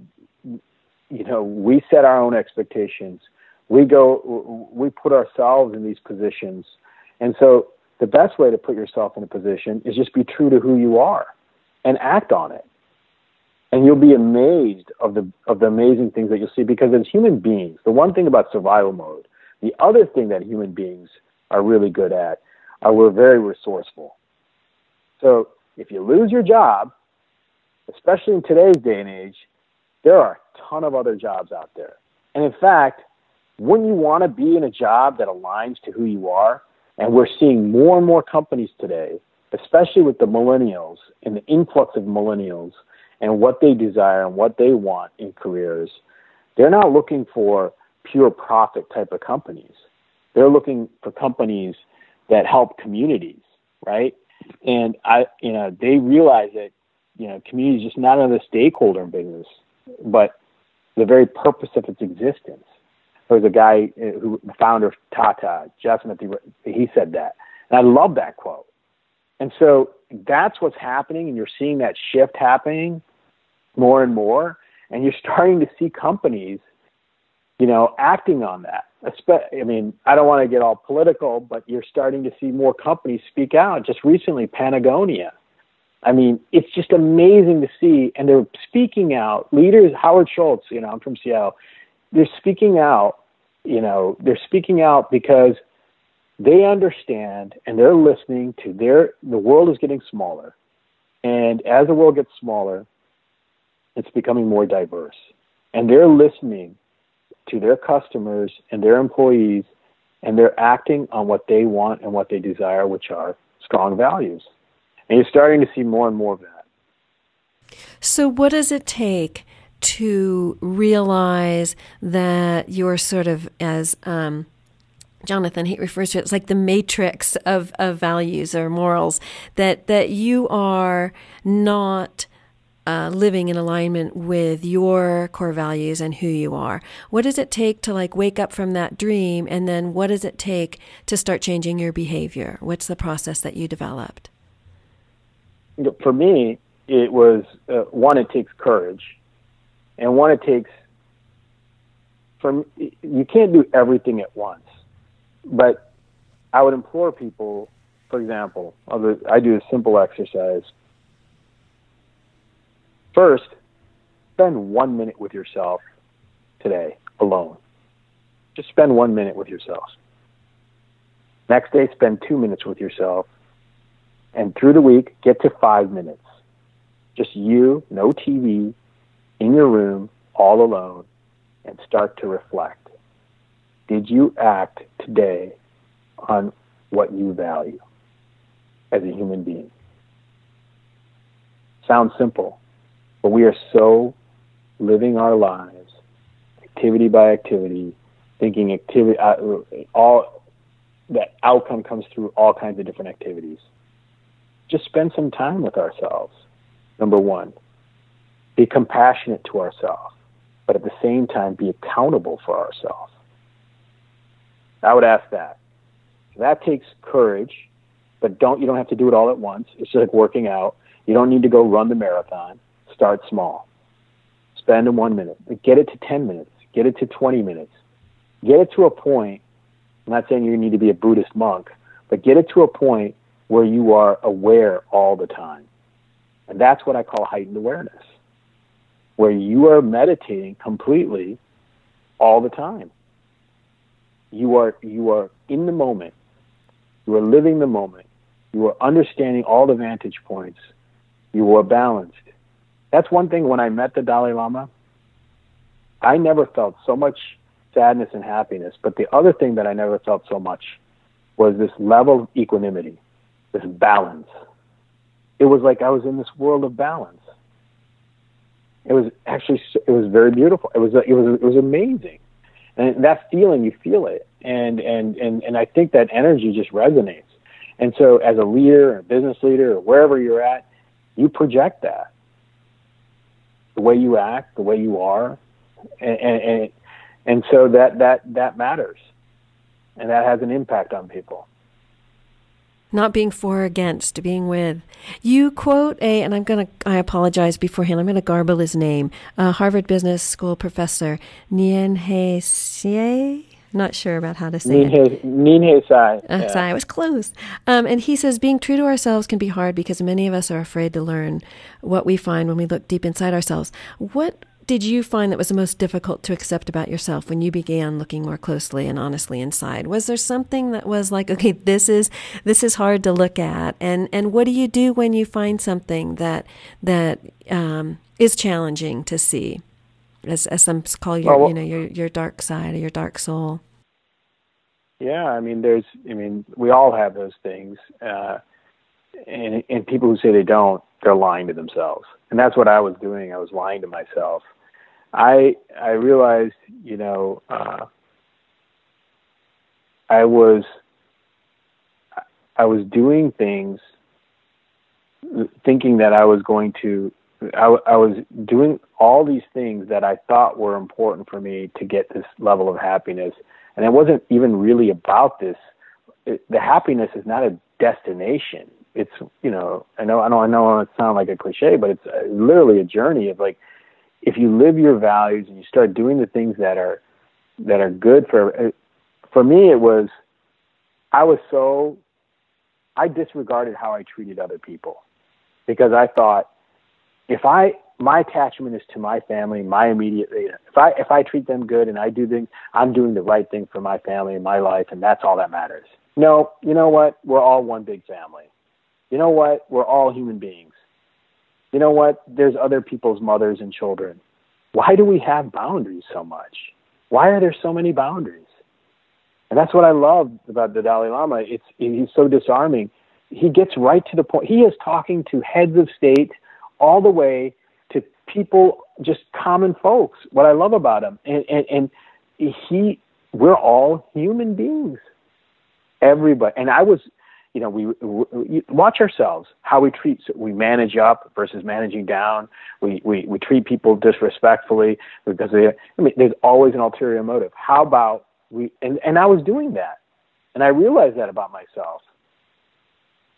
know, we set our own expectations we go we put ourselves in these positions. And so the best way to put yourself in a position is just be true to who you are and act on it. And you'll be amazed of the of the amazing things that you'll see because as human beings the one thing about survival mode the other thing that human beings are really good at are we're very resourceful. So if you lose your job especially in today's day and age there are a ton of other jobs out there. And in fact wouldn't you want to be in a job that aligns to who you are? And we're seeing more and more companies today, especially with the millennials and the influx of millennials and what they desire and what they want in careers. They're not looking for pure profit type of companies. They're looking for companies that help communities, right? And I, you know, they realize that, you know, community is just not another stakeholder in business, but the very purpose of its existence. There was a guy uh, who, the founder of Tata, Jeff he said that. And I love that quote. And so that's what's happening, and you're seeing that shift happening more and more. And you're starting to see companies, you know, acting on that. I mean, I don't want to get all political, but you're starting to see more companies speak out. Just recently, Patagonia. I mean, it's just amazing to see, and they're speaking out. Leaders, Howard Schultz, you know, I'm from Seattle they're speaking out, you know, they're speaking out because they understand and they're listening to their the world is getting smaller. And as the world gets smaller, it's becoming more diverse. And they're listening to their customers and their employees, and they're acting on what they want and what they desire, which are strong values. And you're starting to see more and more of that. So, what does it take to realize that you're sort of as um, Jonathan he refers to it as like the matrix of, of values or morals that that you are not uh, living in alignment with your core values and who you are. What does it take to like wake up from that dream, and then what does it take to start changing your behavior? What's the process that you developed? For me, it was uh, one. It takes courage, and one. It takes from you can't do everything at once, but I would implore people. For example, I do a simple exercise First, spend one minute with yourself today alone. Just spend one minute with yourself. Next day, spend two minutes with yourself. And through the week, get to five minutes. Just you, no TV, in your room, all alone, and start to reflect. Did you act today on what you value as a human being? Sounds simple, but we are so living our lives, activity by activity, thinking activity, uh, all that outcome comes through all kinds of different activities. Just spend some time with ourselves. Number one, be compassionate to ourselves, but at the same time, be accountable for ourselves. I would ask that. That takes courage, but don't you don't have to do it all at once. It's like working out. You don't need to go run the marathon. Start small. Spend in one minute. Get it to 10 minutes. Get it to 20 minutes. Get it to a point. I'm not saying you need to be a Buddhist monk, but get it to a point where you are aware all the time. And that's what I call heightened awareness, where you are meditating completely all the time. You are, you are in the moment. You are living the moment. You are understanding all the vantage points. You are balanced. That's one thing when I met the Dalai Lama, I never felt so much sadness and happiness. But the other thing that I never felt so much was this level of equanimity, this balance. It was like I was in this world of balance. It was actually it was very beautiful. It was it was it was amazing, and that feeling you feel it, and and and and I think that energy just resonates. And so, as a leader, a business leader, or wherever you're at, you project that the way you act, the way you are, and and, and so that that that matters, and that has an impact on people. Not being for or against, being with. You quote a, and I'm going to, I apologize beforehand, I'm going to garble his name, a Harvard Business School professor, Nien He not sure about how to say it. Neen Sai. Uh, yeah. I was close. Um, and he says, being true to ourselves can be hard because many of us are afraid to learn what we find when we look deep inside ourselves. What did you find that was the most difficult to accept about yourself when you began looking more closely and honestly inside? Was there something that was like, okay, this is this is hard to look at, and and what do you do when you find something that that um, is challenging to see? as as some call your well, you know your your dark side or your dark soul. Yeah, I mean, there's, I mean, we all have those things, uh, and and people who say they don't, they're lying to themselves, and that's what I was doing. I was lying to myself. I I realized, you know, uh, I was I was doing things thinking that I was going to I, I was doing all these things that I thought were important for me to get this level of happiness, and it wasn't even really about this. It, the happiness is not a destination. It's you know I know I know I know it sounds like a cliche, but it's uh, literally a journey of like if you live your values and you start doing the things that are that are good for for me it was I was so I disregarded how I treated other people because I thought if I my attachment is to my family, my immediate if I if I treat them good and I do things, I'm doing the right thing for my family and my life, and that's all that matters. No, you know what? We're all one big family. You know what? We're all human beings. You know what? There's other people's mothers and children. Why do we have boundaries so much? Why are there so many boundaries? And that's what I love about the Dalai Lama. It's he's so disarming. He gets right to the point. He is talking to heads of state all the way to people, just common folks. What I love about him, and and, and he, we're all human beings. Everybody, and I was you know, we, we, watch ourselves, how we treat, we manage up versus managing down. We, we, we treat people disrespectfully because they, I mean, there's always an ulterior motive. How about we, and, and I was doing that. And I realized that about myself.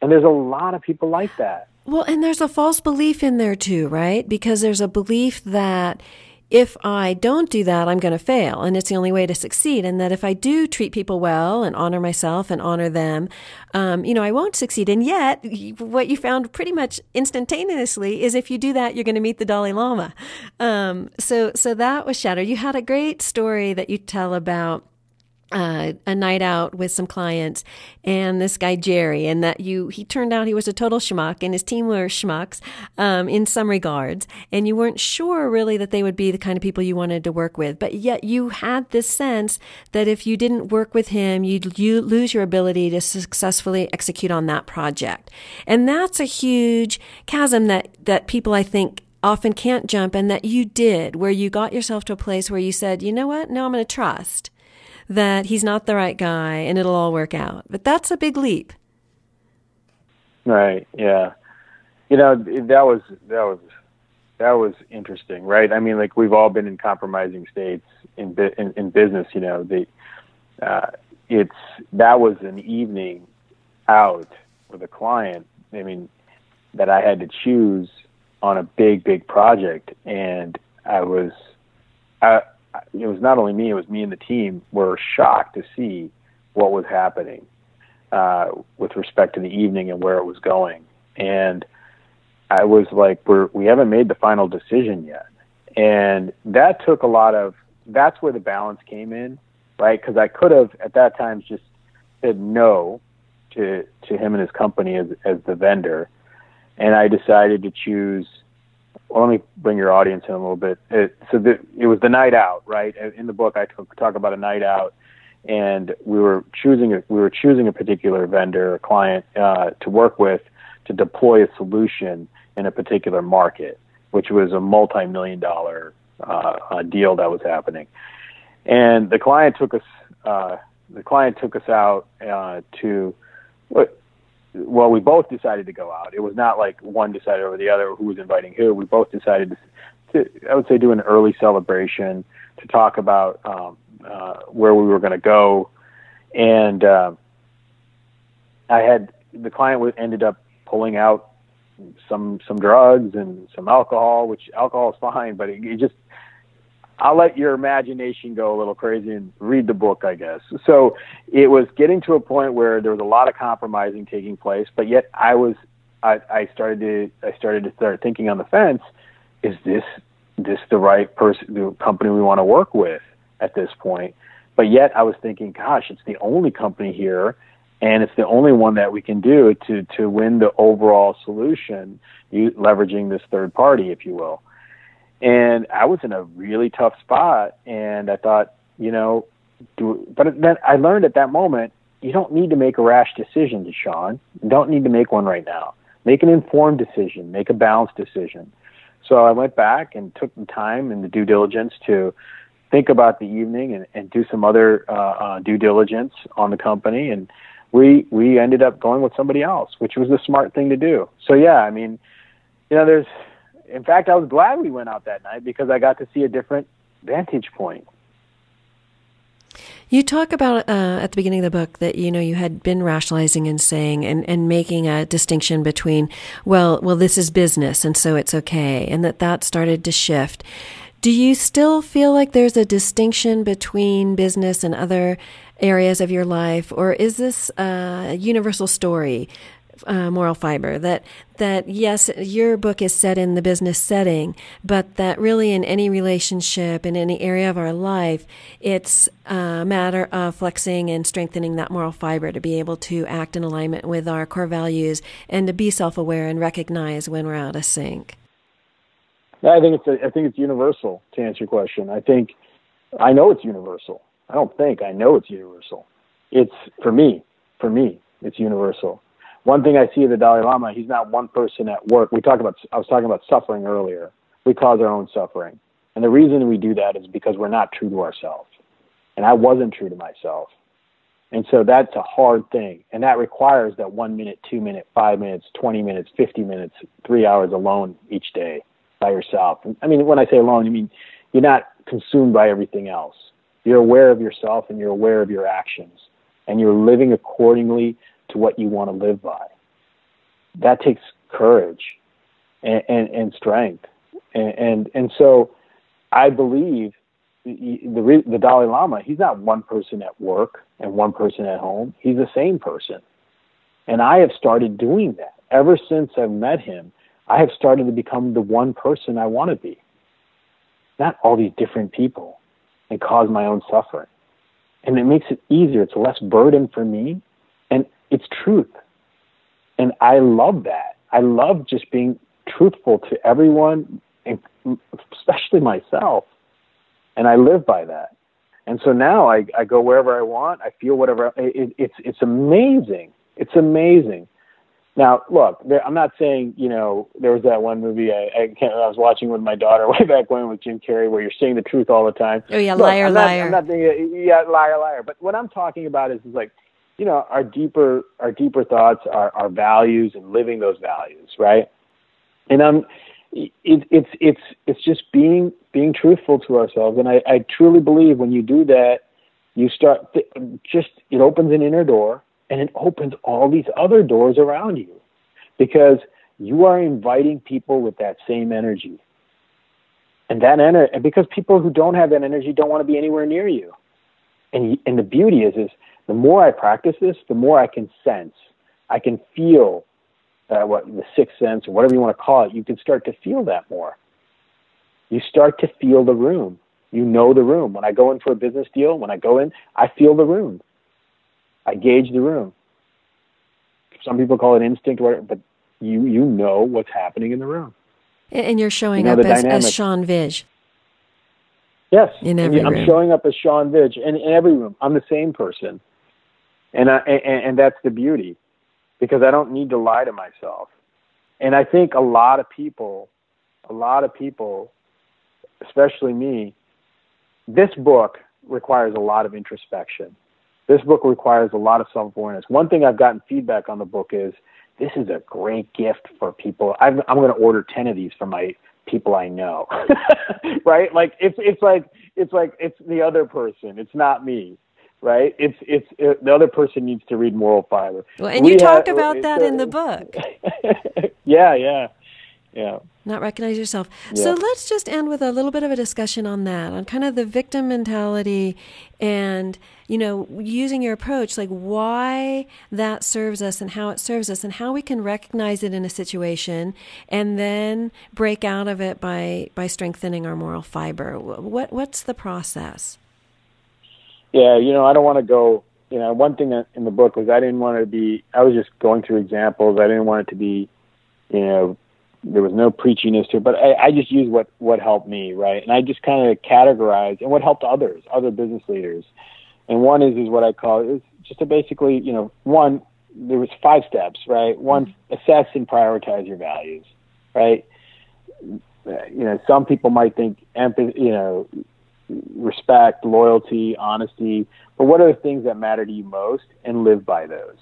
And there's a lot of people like that. Well, and there's a false belief in there too, right? Because there's a belief that if I don't do that, I'm going to fail. And it's the only way to succeed. And that if I do treat people well and honor myself and honor them, um, you know, I won't succeed. And yet, what you found pretty much instantaneously is if you do that, you're going to meet the Dalai Lama. Um, so, so that was shattered. You had a great story that you tell about uh, a night out with some clients and this guy Jerry, and that you he turned out he was a total schmuck, and his team were schmucks um, in some regards, and you weren't sure really that they would be the kind of people you wanted to work with, but yet you had this sense that if you didn't work with him, you'd you lose your ability to successfully execute on that project, and that's a huge chasm that that people I think often can't jump, and that you did, where you got yourself to a place where you said, you know what, no, I'm going to trust that he's not the right guy and it'll all work out. But that's a big leap. Right. Yeah. You know, that was that was that was interesting, right? I mean, like we've all been in compromising states in in, in business. You know, the uh, it's that was an evening out with a client. I mean, that I had to choose on a big, big project, and I was, I, it was not only me, it was me and the team were shocked to see what was happening uh, with respect to the evening and where it was going. And I was like, we're, we haven't made the final decision yet. And that took a lot of, that's where the balance came in, right? Because I could have at that time just said no to, to him and his company as, as the vendor. And I decided to choose well, let me bring your audience in a little bit. It, so the, it was the night out, right? In the book, I talk about a night out, and we were choosing a, we were choosing a particular vendor or client uh, to work with to deploy a solution in a particular market, which was a multi-million dollar uh, deal that was happening. And the client took us uh, the client took us out uh, to well, we both decided to go out. It was not like one decided over the other who was inviting who. We both decided to, to I would say, do an early celebration to talk about um, uh, where we were going to go. And uh, I had the client ended up pulling out some some drugs and some alcohol, which alcohol is fine, but it, it just I'll let your imagination go a little crazy and read the book, I guess. So it was getting to a point where there was a lot of compromising taking place, but yet I was, I, I started to, I started to start thinking on the fence, is this, this the right person, the company we want to work with at this point? But yet I was thinking, gosh, it's the only company here and it's the only one that we can do to, to win the overall solution, leveraging this third party, if you will. And I was in a really tough spot, and I thought, you know, do. But then I learned at that moment, you don't need to make a rash decision, Sean. You don't need to make one right now. Make an informed decision. Make a balanced decision. So I went back and took the time and the due diligence to think about the evening and, and do some other uh, uh, due diligence on the company. And we we ended up going with somebody else, which was the smart thing to do. So yeah, I mean, you know, there's in fact, I was glad we went out that night because I got to see a different vantage point. You talk about uh, at the beginning of the book that you know you had been rationalizing and saying and, and making a distinction between well well this is business and so it's okay and that that started to shift. Do you still feel like there's a distinction between business and other areas of your life, or is this a universal story uh, moral fiber that that yes your book is set in the business setting but that really in any relationship in any area of our life it's a matter of flexing and strengthening that moral fiber to be able to act in alignment with our core values and to be self-aware and recognize when we're out of sync I think it's I think it's universal to answer your question. I think I know it's universal. I don't think I know it's universal. It's for me, for me, it's universal. One thing I see of the Dalai Lama, he's not one person at work. We talked about I was talking about suffering earlier. We cause our own suffering. And the reason we do that is because we're not true to ourselves. And I wasn't true to myself. And so that's a hard thing. And that requires that one minute, two minute, five minutes, 20 minutes, 50 minutes, three hours alone each day by yourself. I mean, when I say alone, I mean you're not consumed by everything else. You're aware of yourself and you're aware of your actions. And you're living accordingly to what you want to live by. That takes courage and, and, and strength. And, and, and so I believe the, the Dalai Lama, he's not one person at work and one person at home. He's the same person. And I have started doing that. Ever since I've met him, I have started to become the one person I want to be. Not all these different people and cause my own suffering. And it makes it easier. It's less burden for me. And it's truth. And I love that. I love just being truthful to everyone, and especially myself. And I live by that. And so now I, I go wherever I want. I feel whatever. It, it's it's amazing. It's amazing. Now, look, there, I'm not saying you know there was that one movie I I, can't, I was watching with my daughter way back when with Jim Carrey where you're saying the truth all the time. Oh yeah, look, liar, I'm not, liar. I'm not thinking, yeah, liar, liar. But what I'm talking about is, is like, you know, our deeper our deeper thoughts, our our values, and living those values, right? And I'm it, it's it's it's just being being truthful to ourselves, and I, I truly believe when you do that, you start th- just it opens an inner door, and it opens all these other doors around you, because you are inviting people with that same energy, and that energy, because people who don't have that energy don't want to be anywhere near you, and and the beauty is is the more I practice this, the more I can sense, I can feel uh, what the sixth sense or whatever you want to call it, you can start to feel that more. You start to feel the room. You know the room. When I go in for a business deal, when I go in, I feel the room. I gauge the room. Some people call it instinct, whatever, but you you know what's happening in the room. And you're showing You know up as, dynamic. as Sean Vij. Yes, In every I'm room. showing up as Sean Vij in, in every room. I'm the same person, and I, and, and that's the beauty, because I don't need to lie to myself. And I think a lot of people, a lot of people, especially me, this book requires a lot of introspection. This book requires a lot of self awareness. One thing I've gotten feedback on the book is this is a great gift for people. I'm, I'm going to order 10 of these for my people I know. right? Like it's, it's like, it's like, it's the other person. It's not me. Right? It's, it's, it, the other person needs to read moral fiber. Well, and We you talk have- about that a- in the book. yeah, yeah, yeah. Not recognize yourself. So let's just end with a little bit of a discussion on that, on kind of the victim mentality and, you know, using your approach, like why that serves us and how it serves us and how we can recognize it in a situation and then break out of it by, by strengthening our moral fiber. What, what's the process? Yeah, you know, I don't want to go. You know, one thing that in the book was I didn't want to be. I was just going through examples. I didn't want it to be, you know, there was no preachiness to it. But I, I just used what what helped me, right? And I just kind of categorized and what helped others, other business leaders. And one is is what I call is just to basically, you know, one there was five steps, right? One, mm-hmm. assess and prioritize your values, right? You know, some people might think empathy, you know, respect, loyalty, honesty, but what are the things that matter to you most and live by those?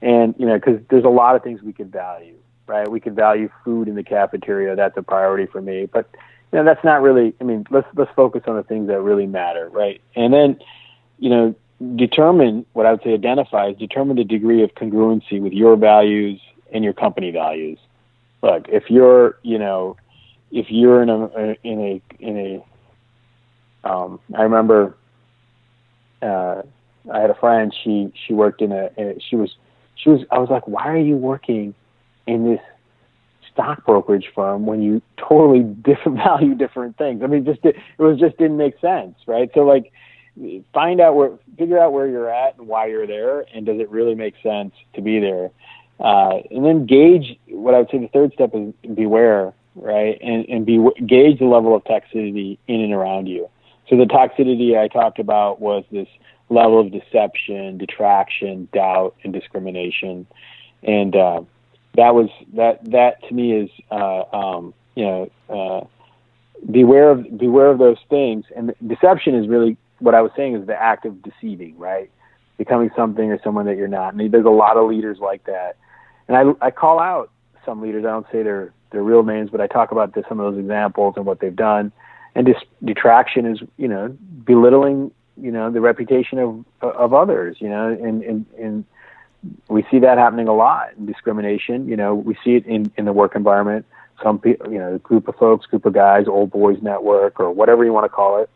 And, you know, because there's a lot of things we could value, right? We could value food in the cafeteria. That's a priority for me. But, you know, that's not really, I mean, let's, let's focus on the things that really matter, right? And then, you know, determine what I would say identify is determine the degree of congruency with your values and your company values. Look, if you're, you know, if you're in a, in a, in a, um, I remember uh, I had a friend. She she worked in a, a. She was she was. I was like, why are you working in this stock brokerage firm when you totally different value different things? I mean, just it was just didn't make sense, right? So like, find out where, figure out where you're at and why you're there, and does it really make sense to be there? Uh, and then gauge what I would say the third step is beware, right? And and be gauge the level of toxicity in and around you. So the toxicity I talked about was this level of deception, detraction, doubt, and discrimination, and uh, that was that. That to me is uh, um, you know uh, beware of beware of those things. And deception is really what I was saying is the act of deceiving, right? Becoming something or someone that you're not. And there's a lot of leaders like that. And I I call out some leaders. I don't say their their real names, but I talk about this, some of those examples and what they've done. And dis- detraction is you know belittling you know the reputation of of others. You know, and and and we see that happening a lot. in Discrimination. You know, we see it in in the work environment some people, you know, group of folks, group of guys, old boys network, or whatever you want to call it,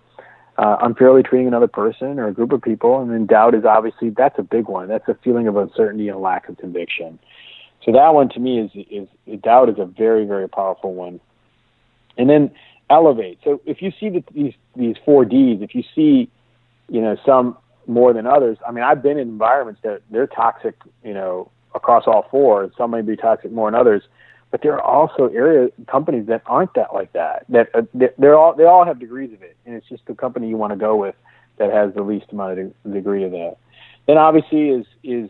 uh, unfairly treating another person or a group of people. And then doubt is obviously that's a big one. That's a feeling of uncertainty and lack of conviction. So that one to me is is doubt is a very very powerful one. And then elevate. So if you see the, these these four Ds, if you see, you know, some more than others. I mean, I've been in environments that they're toxic, you know, across all four. Some may be toxic more than others but there are also area companies that aren't that like that. That uh, they're all they all have degrees of it, and it's just the company you want to go with that has the least amount of de- degree of that. Then obviously is is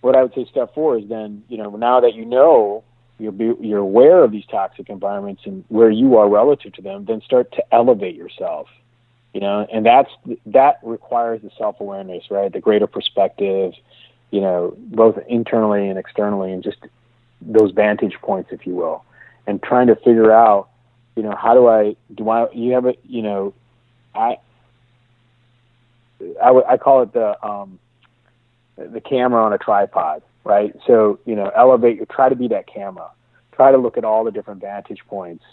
what I would say step four is then you know now that you know you're be, you're aware of these toxic environments and where you are relative to them, then start to elevate yourself. You know, and that's that requires the self awareness, right? The greater perspective, you know, both internally and externally, and just those vantage points, if you will, and trying to figure out, you know, how do I do I you have a you know, I I, w- I call it the um, the camera on a tripod, right? So you know, elevate. You try to be that camera. Try to look at all the different vantage points.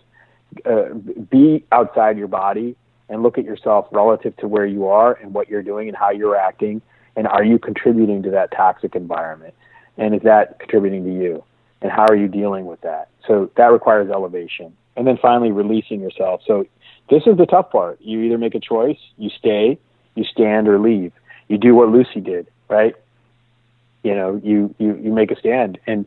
Uh, be outside your body and look at yourself relative to where you are and what you're doing and how you're acting, and are you contributing to that toxic environment? And is that contributing to you? and how are you dealing with that? So that requires elevation. And then finally, releasing yourself. So this is the tough part. You either make a choice, you stay, you stand, or leave. You do what Lucy did, right? You know, you you you make a stand, and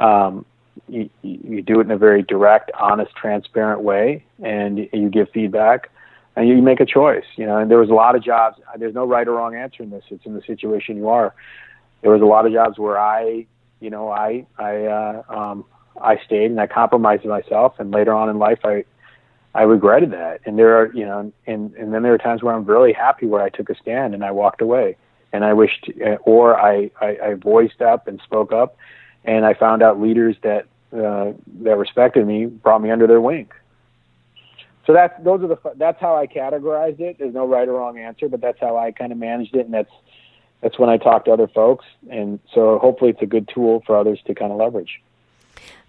um, you you do it in a very direct, honest, transparent way, and you give feedback, and you make a choice. You know, and there was a lot of jobs. There's no right or wrong answer in this. It's in the situation you are. There was a lot of jobs where I you know, I I uh, um, I stayed and I compromised myself, and later on in life, I I regretted that. And there are, you know, and and then there are times where I'm really happy where I took a stand and I walked away, and I wished, uh, or I I, I voiced up and spoke up, and I found out leaders that uh, that respected me brought me under their wing. So that's those are the that's how I categorized it. There's no right or wrong answer, but that's how I kind of managed it, and that's that's when I talk to other folks. And so hopefully it's a good tool for others to kind of leverage.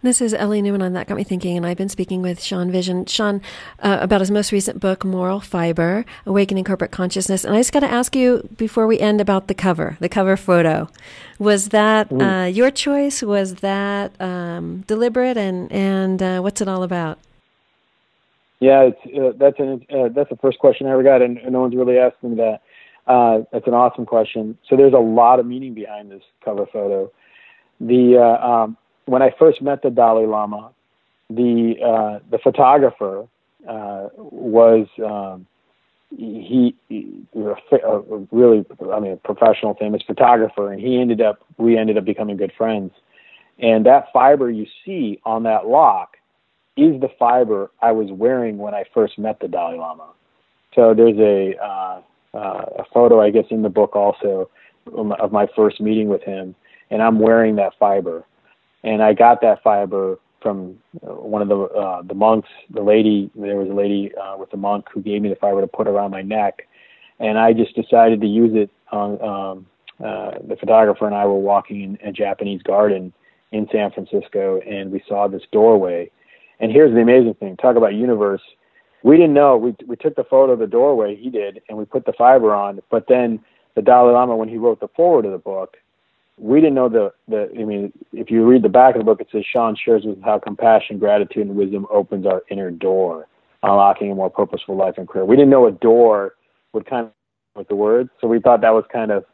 This is Ellie Newman on That Got Me Thinking, and I've been speaking with Sean Vision. Sean, uh, about his most recent book, Moral Fiber Awakening Corporate Consciousness. And I just got to ask you before we end about the cover, the cover photo. Was that uh, your choice? Was that um, deliberate? And, and uh, what's it all about? Yeah, uh, that's, an, uh, that's the first question I ever got, and no one's really asked me that. Uh, that's an awesome question. So there's a lot of meaning behind this cover photo. The uh, um, when I first met the Dalai Lama, the uh, the photographer uh, was um, he, he was a, a really I mean a professional famous photographer, and he ended up we ended up becoming good friends. And that fiber you see on that lock is the fiber I was wearing when I first met the Dalai Lama. So there's a uh, uh, a photo, I guess, in the book also of my first meeting with him, and I'm wearing that fiber, and I got that fiber from uh, one of the uh, the monks. The lady, there was a lady uh, with a monk who gave me the fiber to put around my neck, and I just decided to use it on. Um, uh, the photographer and I were walking in a Japanese garden in San Francisco, and we saw this doorway. And here's the amazing thing: talk about universe we didn't know. We we took the photo of the doorway. He did, and we put the fiber on. But then the Dalai Lama, when he wrote the foreword of the book, we didn't know the the. I mean, if you read the back of the book, it says Sean shares with how compassion, gratitude, and wisdom opens our inner door, unlocking a more purposeful life and career. We didn't know a door would kind of with the words, so we thought that was kind of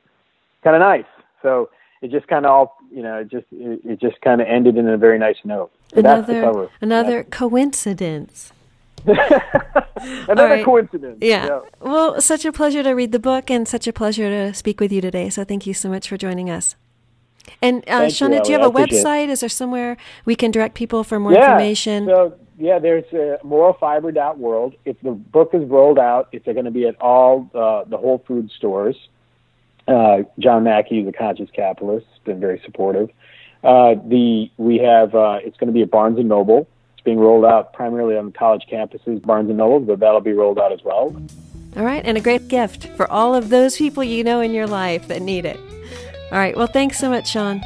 kind of nice. So it just kind of all you know, it just it, it just kind of ended in a very nice note. So another another coincidence. Another right. coincidence. Yeah. Well, such a pleasure to read the book and such a pleasure to speak with you today. So thank you so much for joining us. And uh, Thank you, Shauna, do you have a I it. website? Is there somewhere we can direct people for more yeah. information? So yeah, there's uh, moralfiber.world. If the book is rolled out, it's going to be at all uh, the Whole Food stores. Uh, John Mackey, the conscious capitalist, has been very supportive. Uh, the we have uh, it's going to be at Barnes and Noble. It's being rolled out primarily on college campuses, Barnes and Noble, but that'll be rolled out as well. All right. And a great gift for all of those people you know in your life that need it. All right. Well, thanks so much, Sean.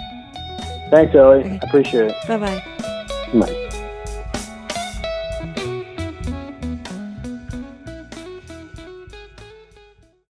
Thanks, Ellie. Okay. I appreciate it. Bye bye. Bye.